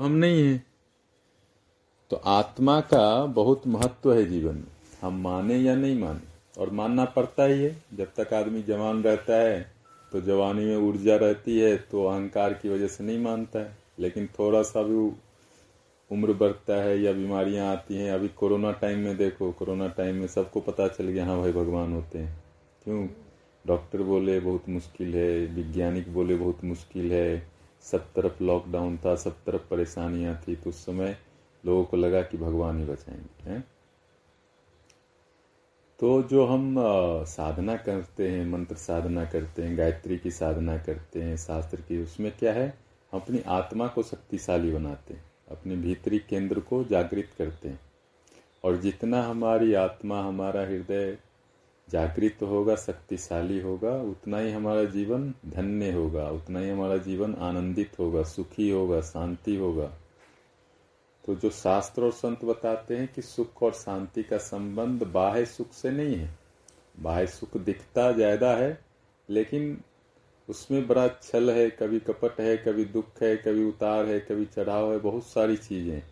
हम नहीं है। तो आत्मा का बहुत महत्व है जीवन। में हम माने या नहीं माने? और मानना पड़ता ही है। जब तक आदमी जवान रहता है तो जवानी में ऊर्जा रहती है तो अहंकार की वजह से नहीं मानता है। लेकिन थोड़ा सा भी उम्र बढ़ता है या बीमारियाँ आती हैं, अभी कोरोना टाइम में देखो, कोरोना टाइम में सबको पता चल गया हाँ भाई भगवान होते हैं। क्यों? डॉक्टर बोले बहुत मुश्किल है, वैज्ञानिक बोले बहुत मुश्किल है सब तरफ़ लॉकडाउन था, सब तरफ़ परेशानियाँ थी तो उस समय लोगों को लगा कि भगवान ही बचाएँगे, हैं? तो जो हम साधना करते हैं, मंत्र साधना करते हैं, गायत्री की साधना करते हैं, शास्त्र की, उसमें क्या है? हम अपनी आत्मा को शक्तिशाली बनाते हैं, अपने भीतरी केंद्र को जागृत करते हैं। और जितना हमारी आत्मा, हमारा हृदय जागृत होगा, शक्तिशाली होगा, उतना ही हमारा जीवन धन्य होगा, उतना ही हमारा जीवन आनंदित होगा, सुखी होगा, शांति होगा। तो जो शास्त्र और संत बताते हैं कि सुख और शांति का संबंध बाह्य सुख से नहीं है। बाह्य सुख दिखता ज़्यादा है, लेकिन उसमें बड़ा छल है, कभी कपट है, कभी दुख है, कभी उतार है, कभी चढ़ाव है, बहुत सारी चीज़ें।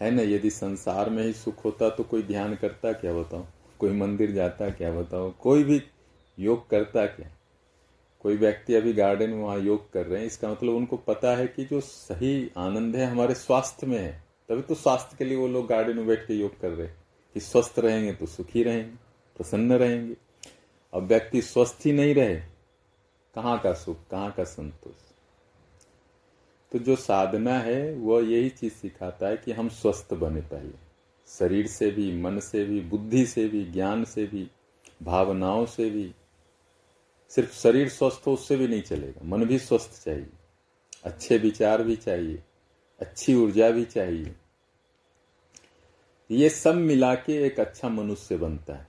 है ना, यदि संसार में ही सुख होता तो कोई ध्यान करता क्या बताओ कोई मंदिर जाता क्या बताओ? कोई भी योग करता क्या? कोई व्यक्ति अभी गार्डन में वहाँ योग कर रहे हैं, इसका मतलब उनको पता है कि जो सही आनंद है हमारे स्वास्थ्य में है। तभी तो स्वास्थ्य के लिए वो लोग गार्डन में बैठ के योग कर रहे हैं कि स्वस्थ रहेंगे तो सुखी रहेंगे, प्रसन्न रहेंगे। अब व्यक्ति स्वस्थ ही नहीं रहे, कहाँ का सुख, कहाँ का संतोष? तो जो साधना है वह यही चीज़ सिखाता है कि हम स्वस्थ बने पहले। शरीर से भी, मन से भी, बुद्धि से भी, ज्ञान से भी, भावनाओं से भी। सिर्फ़ शरीर स्वस्थ हो, उससे भी नहीं चलेगा। मन भी स्वस्थ चाहिए। अच्छे विचार भी चाहिए। अच्छी ऊर्जा भी चाहिए। ये सब मिला के एक अच्छा मनुष्य बनता है।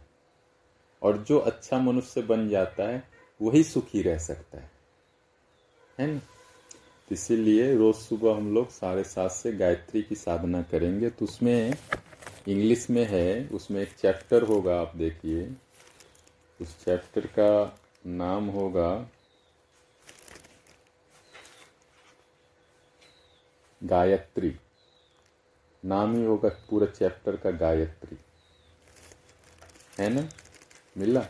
और जो अच्छा मनुष्य बन जाता है, वही सुखी रह सकता है। है ना? इसीलिए रोज सुबह हम लोग साढ़े सात से गायत्री की साधना करेंगे। तो उसमें इंग्लिश में है, उसमें एक चैप्टर होगा, आप देखिए। उस चैप्टर का नाम होगा गायत्री। नाम ही होगा पूरा चैप्टर का गायत्री। है ना? मिला?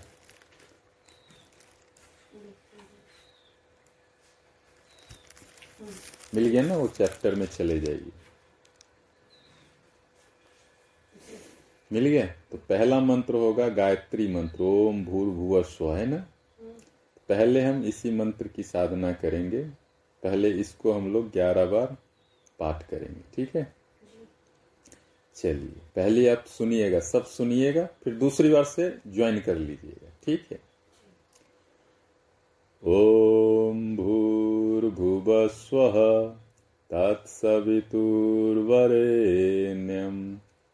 मिल गया ना वो चैप्टर में चले जाइए। मिल गया? तो पहला मंत्र होगा गायत्री मंत्र। ओम भूर भुव स्व है ना? पहले हम इसी मंत्र की साधना करेंगे। पहले इसको हम लोग ग्यारह बार पाठ करेंगे, ठीक है? चलिए, पहले आप सुनिएगा, सब सुनिएगा, फिर दूसरी बार से ज्वाइन कर लीजिएगा, ठीक है? ॐ भूर्भुवस्वः तत्सवितुर्वरेण्यं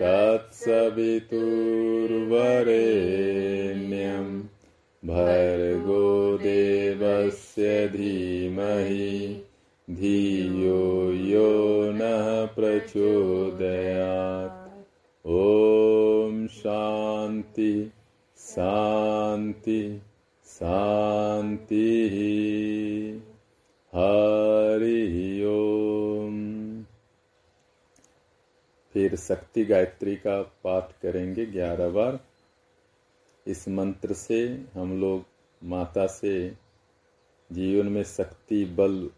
तत्सवितुर्वरेण्यं भर्गो देवस्य धीमहि धियो यो नः प्रचोदयात्। ॐ शान्ति शान्ति शान्तिः। हरि ओम फिर शक्ति गायत्री का पाठ करेंगे ग्यारह बार। इस मंत्र से हम लोग माता से जीवन में शक्ति बल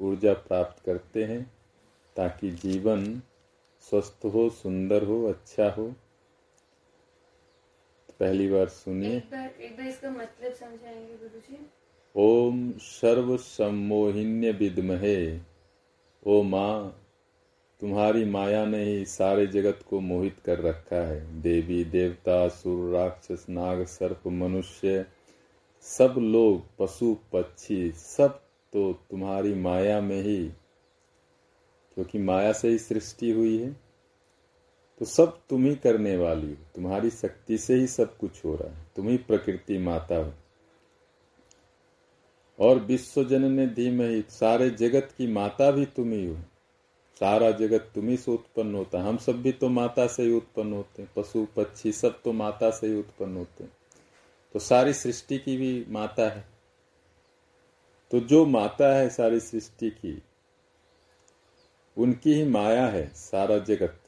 ऊर्जा प्राप्त करते हैं ताकि जीवन स्वस्थ हो सुंदर हो अच्छा हो। पहली बार सुनिए। एक बार एक बार इसका मतलब समझाएँगे गुरुजी। ओम सर्व सम्मोहिन्य विद्महे ओ माँ तुम्हारी माया ने ही सारे जगत को मोहित कर रखा है। देवी, देवता सुर राक्षस, नाग, सर्प, मनुष्य, सब लोग, पशु, पक्षी, सब तो तुम्हारी माया में ही, क्योंकि माया से ही सृष्टि हुई है तो सब तुम ही करने वाली हो। तुम्हारी शक्ति से ही सब कुछ हो रहा है। तुम ही प्रकृति माता हो। और विश्व जनने धीम ही, सारे जगत की माता भी तुम ही हो। सारा जगत तुम ही से उत्पन्न होता हम सब भी तो माता से ही उत्पन्न होते हैं। पशु, पक्षी सब तो माता से ही उत्पन्न होते हैं। तो सारी सृष्टि की भी माता है। तो जो माता है सारी सृष्टि की, उनकी ही माया है सारा जगत।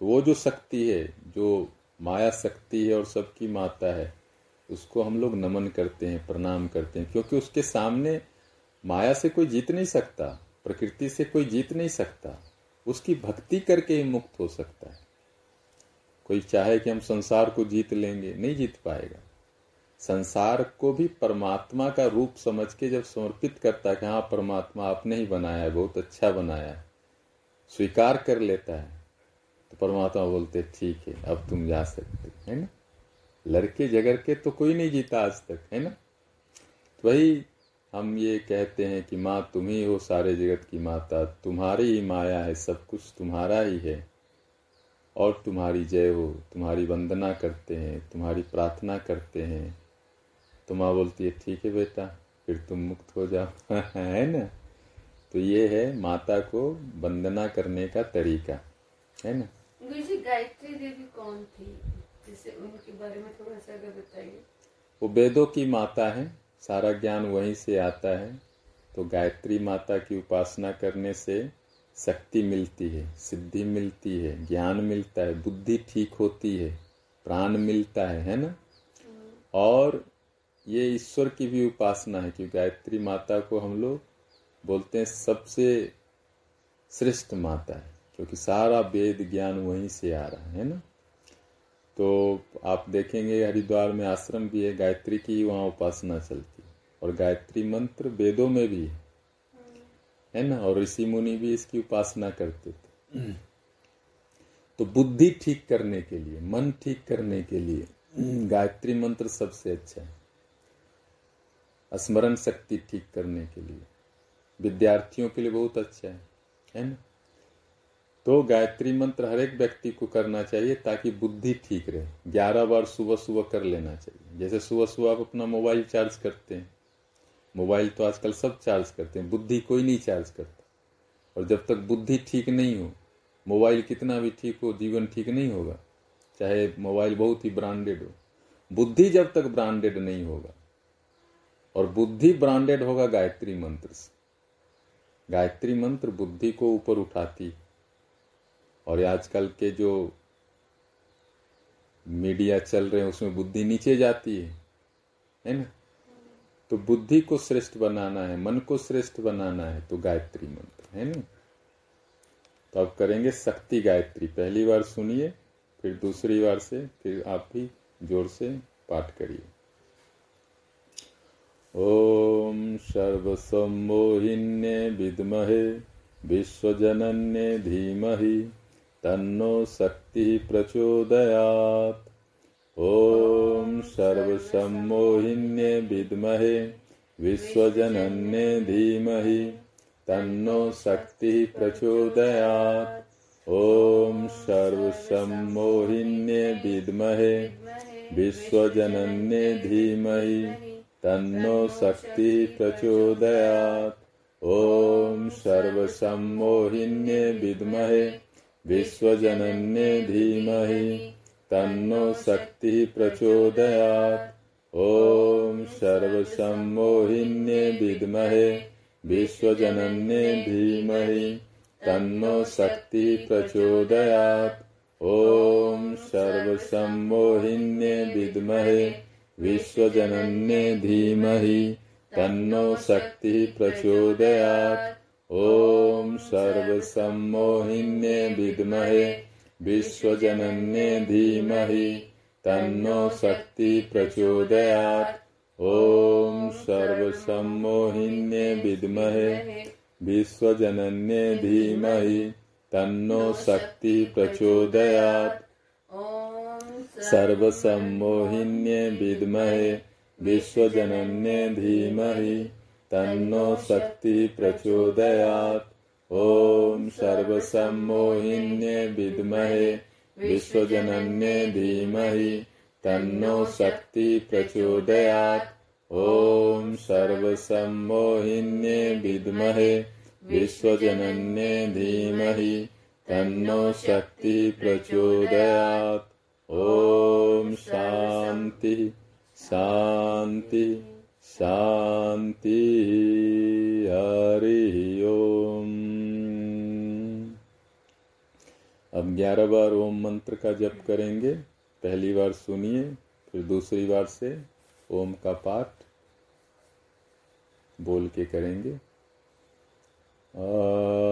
तो वो जो शक्ति है, जो माया शक्ति है और सबकी माता है, उसको हम लोग नमन करते हैं, प्रणाम करते हैं। क्योंकि उसके सामने माया से कोई जीत नहीं सकता। प्रकृति से कोई जीत नहीं सकता। उसकी भक्ति करके ही मुक्त हो सकता है। कोई चाहे कि हम संसार को जीत लेंगे, नहीं जीत पाएगा। संसार को भी परमात्मा का रूप समझ के जब समर्पित करता है कि हाँ परमात्मा आपने ही बनाया है, बहुत अच्छा बनाया स्वीकार कर लेता है तो परमात्मा बोलते, ठीक है, अब तुम जा सकते है। ना? लड़के जगर के तो कोई नहीं जीता आज तक, है ना? तो वही हम ये कहते हैं कि माँ तुम ही हो सारे जगत की माता। तुम्हारी ही माया है सब कुछ तुम्हारा ही है। और तुम्हारी जय हो तुम्हारी वंदना करते हैं तुम्हारी प्रार्थना करते हैं। तो माँ बोलती है ठीक है बेटा फिर तुम मुक्त हो जाओ। है ना? तो ये है माता को वंदना करने का तरीका। है ना? गुरु जी गायत्री देवी कौन थी? जिसे उनके बारे में थोड़ा सा अगर बताइए। वो वेदों की माता है। सारा ज्ञान वहीं से आता है तो गायत्री माता की उपासना करने से शक्ति मिलती है, सिद्धि मिलती है, ज्ञान मिलता है, बुद्धि ठीक होती है, प्राण मिलता है है ना? और ये ईश्वर की भी उपासना है क्योंकि गायत्री माता को हम लोग बोलते हैं सबसे श्रेष्ठ माता है, क्योंकि सारा वेद ज्ञान वहीं से आ रहा है ना? तो आप देखेंगे हरिद्वार में आश्रम भी है, गायत्री की वहाँ उपासना चलती और गायत्री मंत्र वेदों में भी है। है ना? और ऋषि मुनि भी इसकी उपासना करते थे। तो बुद्धि ठीक करने के लिए, मन ठीक करने के लिए गायत्री मंत्र सबसे अच्छा है। स्मरण शक्ति ठीक करने के लिए। विद्यार्थियों के लिए बहुत अच्छा है। है ना? तो गायत्री मंत्र हर एक व्यक्ति को करना चाहिए ताकि बुद्धि ठीक रहे। ग्यारह बार सुबह सुबह कर लेना चाहिए। जैसे सुबह सुबह आप अपना मोबाइल चार्ज करते हैं। मोबाइल तो आजकल सब चार्ज करते हैं। बुद्धि कोई नहीं चार्ज करता। और जब तक बुद्धि ठीक नहीं हो, मोबाइल कितना भी ठीक हो, जीवन ठीक नहीं होगा। चाहे मोबाइल बहुत ही ब्रांडेड हो। बुद्धि जब तक ब्रांडेड नहीं होगा। और बुद्धि ब्रांडेड होगा गायत्री मंत्र से। गायत्री मंत्र बुद्धि को ऊपर उठाती और आजकल के जो मीडिया चल रहे हैं, उसमें बुद्धि नीचे जाती है है ना? तो बुद्धि को श्रेष्ठ बनाना है, मन को श्रेष्ठ बनाना है तो गायत्री मंत्र, है ना? तो अब करेंगे शक्ति गायत्री। पहली बार सुनिए, फिर दूसरी बार से, फिर आप भी ज़ोर से पाठ करिए। ओम सर्वसम्मोहिन्ये विद्महे, विश्वजनन्ये धीमहि। तन्नो शक्ति प्रचोदयात्। ॐ सर्वसम्मोहिन्ये विद्महे, विश्वजनन्ये धीमहि, तन्नो शक्तिः प्रचोदयात्। ॐ सर्वसम्मोहिन्ये विद्महे, विश्वजनन्ये धीमहि, तन्नो शक्तिः प्रचोदयात्। ॐ सर्वसम्मोहिन्ये विद्महे विश्वजनन्ये धीमहि, तन्नो शक्तिः प्रचोदयात्। ॐ सर्वसम्मोहिन्ये विद्महे, विश्वजनन्ये धीमहि, तन्नो शक्तिः प्रचोदयात्। ॐ सर्वसम्मोहिन्ये विद्महे, विश्वजनन्ये धीमहि, तन्नो शक्तिः प्रचोदयात्। ॐ सर्वसम्मोहिन्ये विद्महे विश्वजनन्ये धीमहि तन्नो शक्ति प्रचोदयात्। ॐ सर्वसम्मोहिन्ये विद्महे विश्वजनन्ये धीमहि तन्नो शक्ति प्रचोदयात्। सर्वसम्मोहिन्ये विद्महे विश्वजनन्ये धीमहि तन्नो शक्ति प्रचोदयात्। ॐ सर्वसम्मोहिन्ये विद्महे, विश्वजनन्ये धीमहि, तन्नो शक्ति प्रचोदयात्। ॐ सर्वसम्मोहिन्ये विद्महे, विश्वजनन्ये धीमहि, तन्नो शक्ति प्रचोदयात्। ॐ शान्ति शान्ति। शांति ओम। अब ग्यारह बार ओम मंत्र का जप करेंगे। पहली बार सुनिए, फिर दूसरी बार से ओम का पाठ बोल के करेंगे। Uh...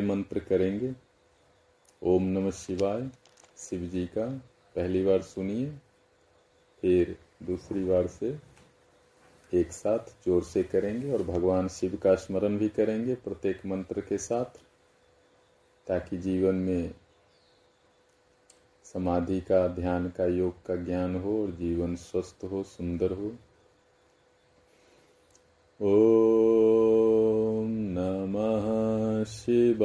छोटे मंत्र करेंगे। ओम नमः शिवाय। शिव जी का पहली बार सुनिए, फिर दूसरी बार से एक साथ ज़ोर से करेंगे और भगवान शिव का स्मरण भी करेंगे प्रत्येक मंत्र के साथ, ताकि जीवन में समाधि का, ध्यान का, योग का ज्ञान हो और जीवन स्वस्थ हो, सुंदर हो। ओम Shivaya.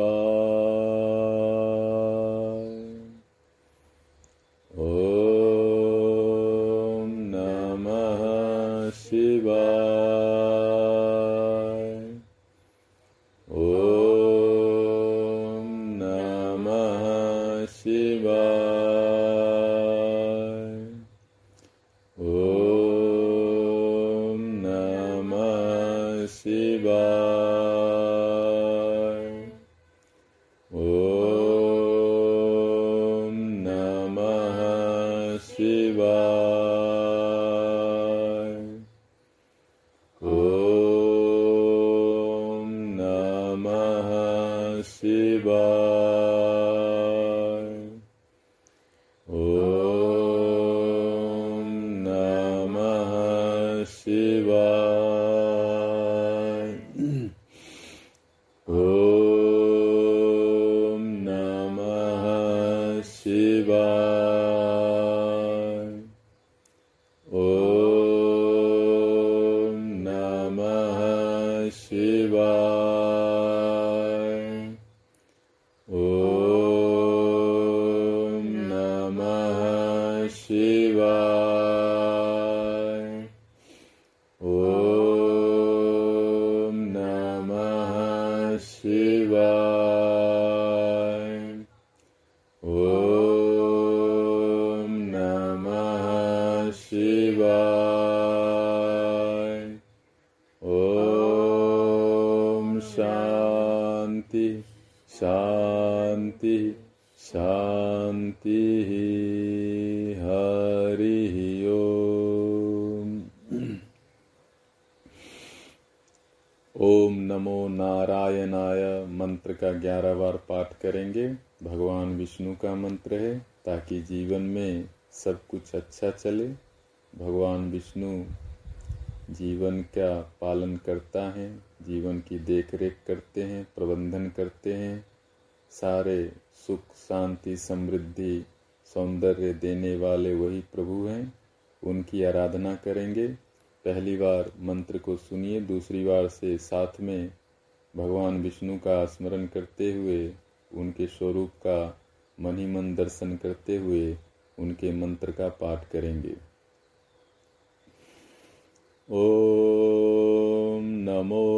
ओम नमो नारायणाय मंत्र का ग्यारह बार पाठ करेंगे। भगवान विष्णु का मंत्र है, ताकि जीवन में सब कुछ अच्छा चले। भगवान विष्णु जीवन का पालन करता है, जीवन की देखरेख करते हैं, प्रबंधन करते हैं। सारे सुख, शांति, समृद्धि, सौंदर्य देने वाले वही प्रभु हैं। उनकी आराधना करेंगे। पहली बार मंत्र को सुनिए, दूसरी बार से साथ में भगवान विष्णु का स्मरण करते हुए, उनके स्वरूप का मन ही मन दर्शन करते हुए उनके मंत्र का पाठ करेंगे। ओम नमो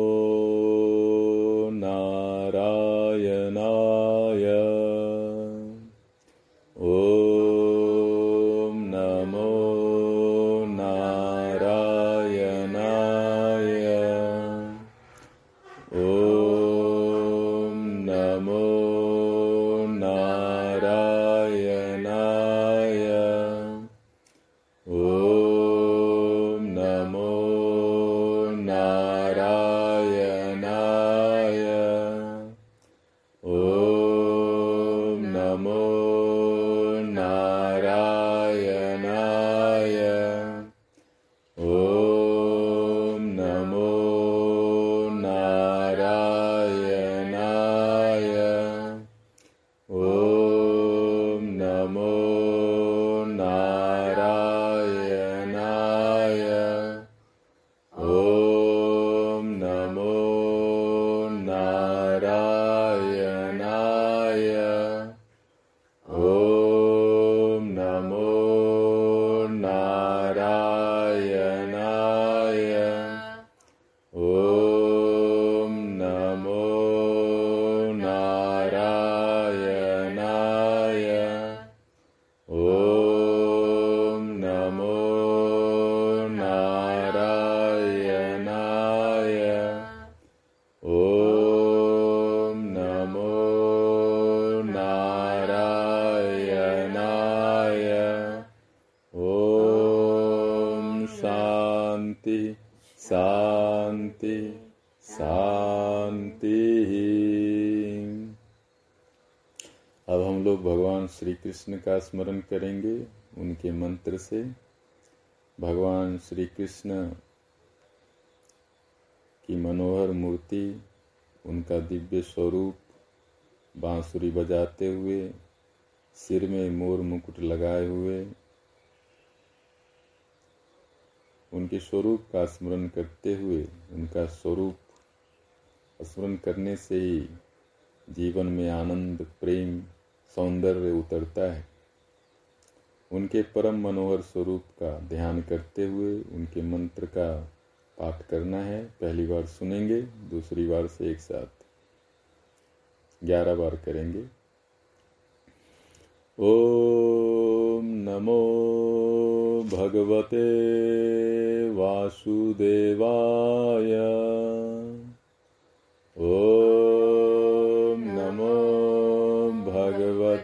नारायणाय नमो श्री कृष्ण का स्मरण करेंगे उनके मंत्र से। भगवान श्री कृष्ण की मनोहर मूर्ति, उनका दिव्य स्वरूप बांसुरी बजाते हुए, सिर में मोर मुकुट लगाए हुए, उनके स्वरूप का स्मरण करते हुए, उनका स्वरूप स्मरण करने से ही जीवन में आनंद, प्रेम सौंदर्य उतरता है। उनके परम मनोहर स्वरूप का ध्यान करते हुए उनके मंत्र का पाठ करना है। पहली बार सुनेंगे, दूसरी बार से एक साथ। ग्यारह बार करेंगे। ॐ नमो भगवते वासुदेवाय। ॐ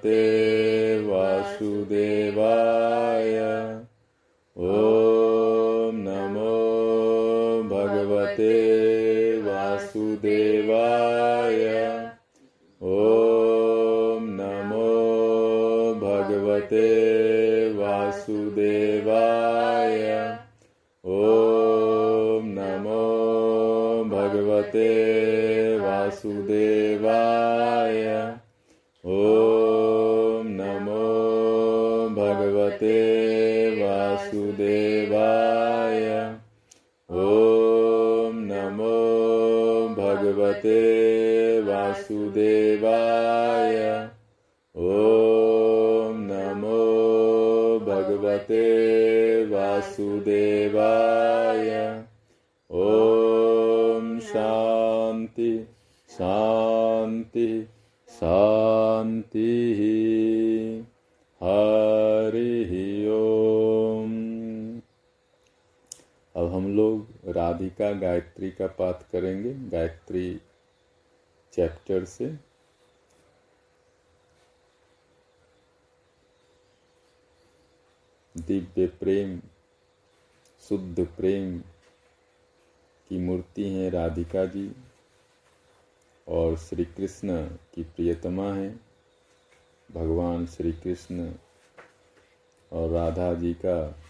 ては अब हम लोग राधिका गायत्री का पाठ करेंगे, गायत्री चैप्टर से। दिव्य प्रेम, शुद्ध प्रेम की मूर्ति हैं राधिका जी और श्री कृष्ण की प्रियतमा हैं। भगवान श्री कृष्ण और राधा जी का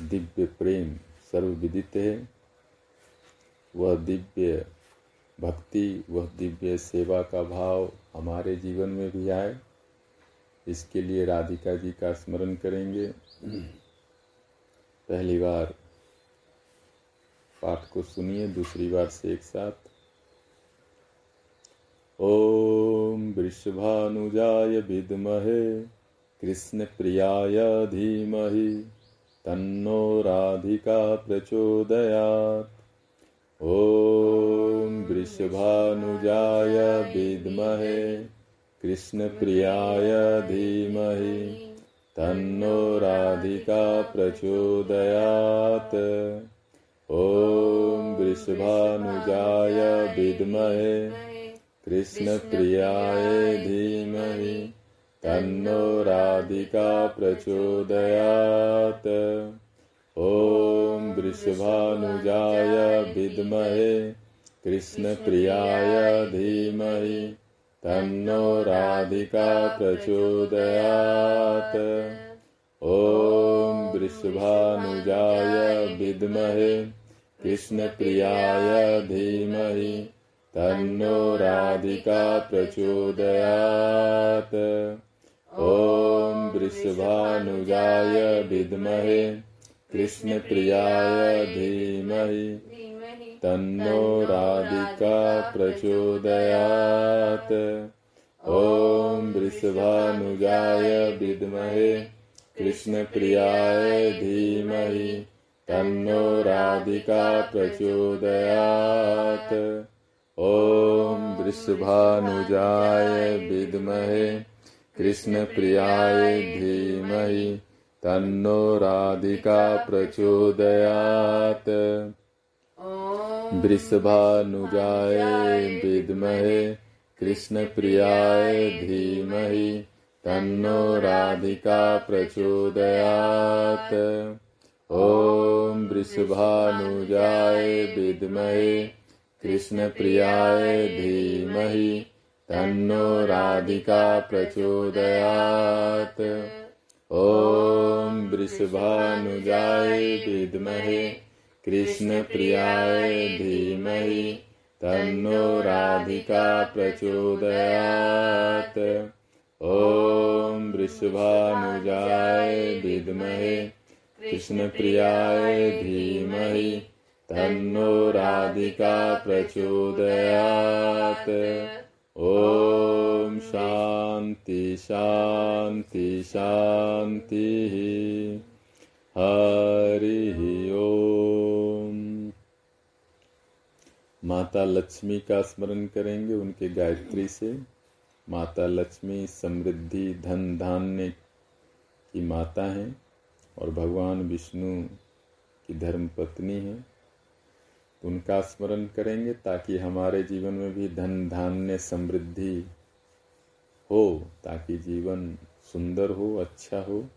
दिव्य प्रेम सर्वविदित है। वह दिव्य भक्ति, वह दिव्य सेवा का भाव हमारे जीवन में भी आए। इसके लिए राधिका जी का स्मरण करेंगे। पहली बार पाठ को सुनिए, दूसरी बार से एक साथ। ओम वृषभानुजाय विद्महे, कृष्ण प्रियाय धीमहि। तन्नो राधिका प्रचोदयात् ॐ वृषभानुजाय विद्महे, कृष्णप्रियाय धीमहि, तन्नो राधिका प्रचोदयात् ॐ वृषभानुजाय विद्महे, कृष्णप्रियाय धीमहि तन्नो राधिका प्रचोदयात्। ॐ वृषभानुजाय विद्महे कृष्णप्रियाय धीमहि तन्नो राधिका प्रचोदयात्। ॐ वृषभानुजाय विद्महे कृष्णप्रियाय धीमहि तन्नो राधिका प्रचोदयात्। ॐ वृषभानुजाय विद्महे, कृष्णप्रियाय धीमहि, तन्नो राधिका प्रचोदयात्। ॐ वृषभानुजाय विद्महे, कृष्णप्रियाय धीमहि, तन्नो राधिका प्रचोदयात्। ॐ वृषभानुजाय विद्महे कृष्णप्रियाय धीमहि तन्नो राधिका प्रचोदयात्। वृषभानुजाय विद्महे कृष्णप्रियाय धीमहि तन्नो राधिका प्रचोदयात्। ॐ वृषभानुजाय विद्महे कृष्णप्रियाय धीमहि तन्नो राधिका प्रचोदयात्। ॐ वृषभानुजाय विद्महे, कृष्णप्रियाय धीमहि, तन्नो राधिका प्रचोदयात्। ॐ वृषभानुजाय विद्महे, कृष्णप्रियाय धीमहि, तन्नो राधिका प्रचोदयात्। शांति शांति शान्तिः हरिः ओम। माता लक्ष्मी का स्मरण करेंगे उनके गायत्री से। माता लक्ष्मी समृद्धि, धन धान्य की माता हैं और भगवान विष्णु की धर्म पत्नी हैं। उनका स्मरण करेंगे ताकि हमारे जीवन में भी धन धान्य समृद्धि हो ताकि जीवन सुंदर हो अच्छा हो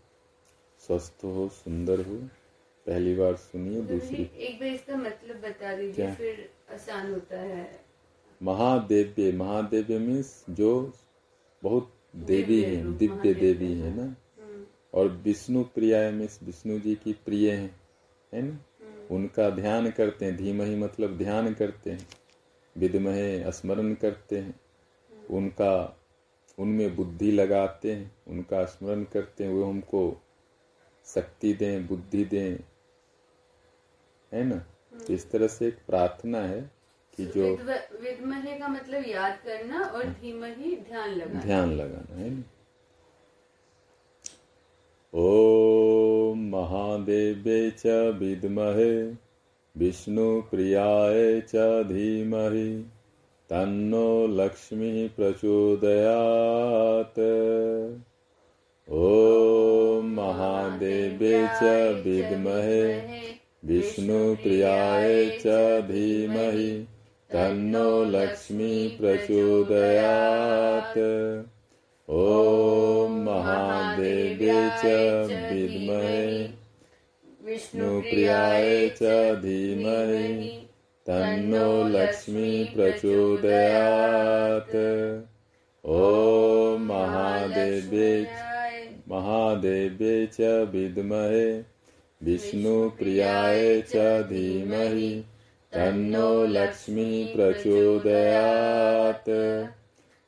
स्वस्थ हो सुंदर हो। पहली बार सुनिए दूसरी। एक बार इसका मतलब बता दीजिए फिर आसान होता है। महादेव्य महादेव्य मीन्स जो बहुत देवी है दिव्य देवी है ना? हम्म, और विष्णु प्रिया मीन्स विष्णु जी की प्रिय हैं है ना? हम्म, उनका ध्यान करते हैं धीमहि मतलब ध्यान करते हैं विदमहे स्मरण करते हैं। उनका उनमें बुद्धि लगाते हैं उनका स्मरण करते हैं वो हमको शक्ति दें बुद्धि दें। है ना? तो इस तरह से एक प्रार्थना है कि जो विद्महे का मतलब याद करना और धीमहि ध्यान लगाना। ध्यान लगाना है ना? ॐ महादेव्यै च विद्महे विष्णुप्रियाय च धीमहि। तन्नो लक्ष्मीः प्रचोदयात्। ॐ महादेव्यै च विद्महे विष्णुप्रियाय च धीमहि, तन्नो लक्ष्मी प्रचोदयात्। ॐ महादेव्यै च विद्महे विष्णुप्रियाय च धीमहि तन्नो लक्ष्मी प्रचोदयात्। ॐ महादेव्यै महादेव्यै च विद्महे। विष्णुप्रियाय च धीमहि। तन्नो लक्ष्मी प्रचोदयात्।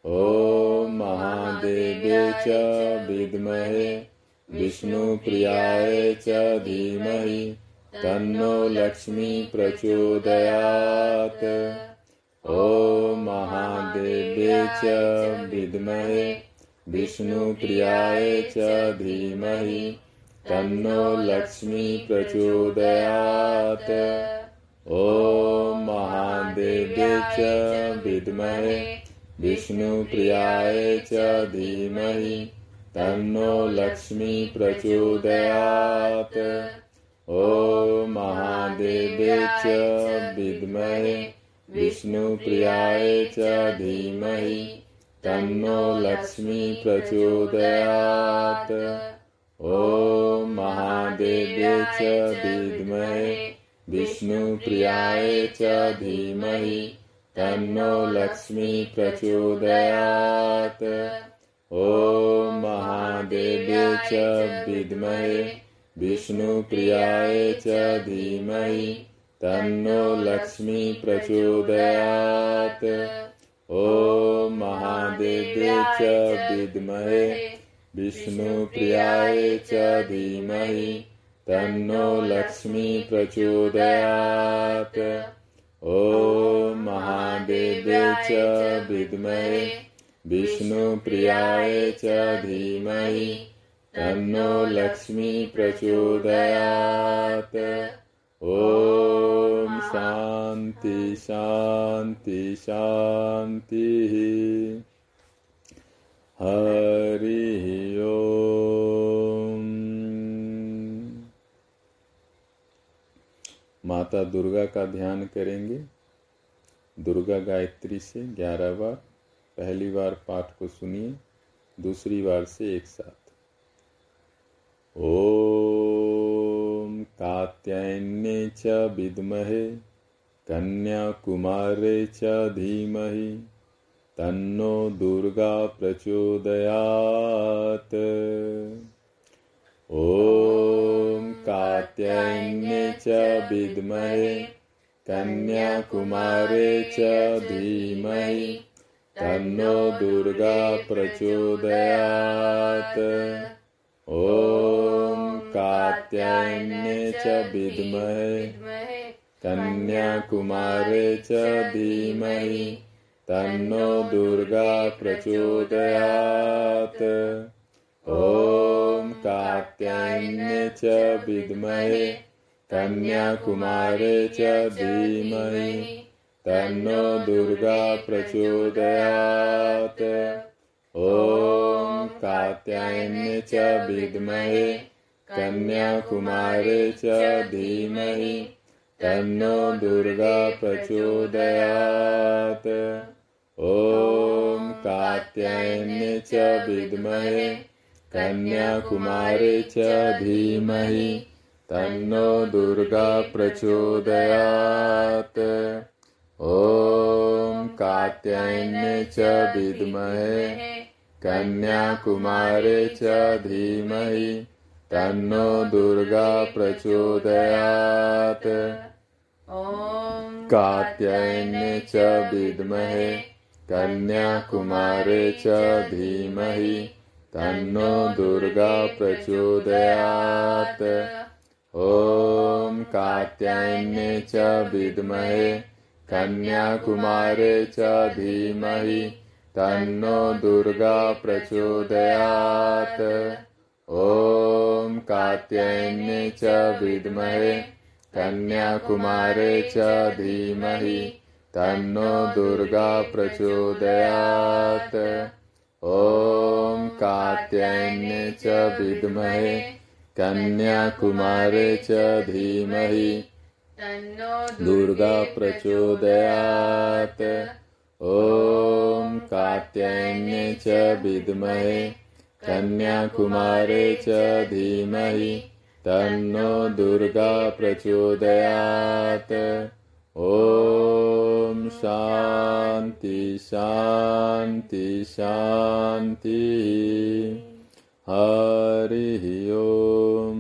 ॐ महादेव्यै च विद्महे। विष्णुप्रियाय च धीमहि। तन्नो लक्ष्मी प्रचोदयात्। ॐ महादेव्यै च विद्महे, विष्णुप्रियाय च धीमहि, तन्नो लक्ष्मी प्रचोदयात्। ॐ महादेव्यै च विद्महे, विष्णुप्रियाय च धीमहि, तन्नो लक्ष्मी प्रचोदयात्। ॐ महादेव्यै च विद्महे, विष्णुप्रियाय च धीमहि, तन्नो लक्ष्मी प्रचोदयात्। ॐ महादेव्यै च विद्महे, विष्णुप्रियाय च धीमहि, तन्नो लक्ष्मी प्रचोदयात्। ॐ महादेव्यै च विद्महे विष्णुप्रियाय च धीमहि, तन्नो लक्ष्मी प्रचोदयात्। ॐ महादेव्यै च विद्महे विष्णुप्रियाय च धीमहि, तन्नो लक्ष्मी प्रचोदयात्। ॐ महादेव्यै च विद्महे विष्णुप्रियाय च धीमहि तन्नो लक्ष्मी प्रचोदयात्। ॐ शान्ति शान्ति शान्तिः। हरिः ओम्। माता दुर्गा का ध्यान करेंगे। दुर्गा गायत्री से ग्यारह बार पहली बार पाठ को सुनिए दूसरी बार से एक साथ। ॐ कात्यायन्ये च विद्महे, कन्याकुमारे च धीमहि, तन्नो दुर्गा प्रचोदयात्। ॐ कात्यायन्ये च विद्महे, कन्याकुमारे च धीमहि, तन्नो दुर्गा प्रचोदयात्। ॐ कात्यायन्ये च विद्महे कन्याकुमारे च धीमहि तन्नो दुर्गा प्रचोदयात्। ॐ कात्यायन्ये च विद्महे, कन्याकुमारे च धीमहि, तन्नो दुर्गा प्रचोदयात्। ॐ कात्यायन्ये च विद्महे कन्याकुमारे च धीमहि, तन्नो दुर्गा प्रचोदयात्। ॐ कात्यायन्ये च विद्महे, कन्याकुमारे च धीमहि, तन्नो दुर्गा प्रचोदयात्। ॐ कात्यायन्ये च विद्महे, कन्याकुमारे च धीमहि तन्नो दुर्गा प्रचोदयात्। ॐ कात्यायन्ये च विद्महे कन्याकुमारे च धीमहि तन्नो दुर्गा प्रचोदयात्। ॐ कात्यायन्ये च विद्महे कन्याकुमारे च धीमहि तन्नो दुर्गा प्रचोदयात्। ॐ कात्यायन्ये च विद्महे, कन्याकुमारे च धीमहि, तन्नो दुर्गा प्रचोदयात्। ॐ कात्यायन्ये च विद्महे, कन्याकुमारे च धीमहि, तन्नो दुर्गा प्रचोदयात्। ॐ कात्यायन्ये च विद्महे कन्याकुमारे च धीमहि तन्नो दुर्गा प्रचोदयात्। ॐ शान्ति शान्ति शान्ति। हरिः ओम्।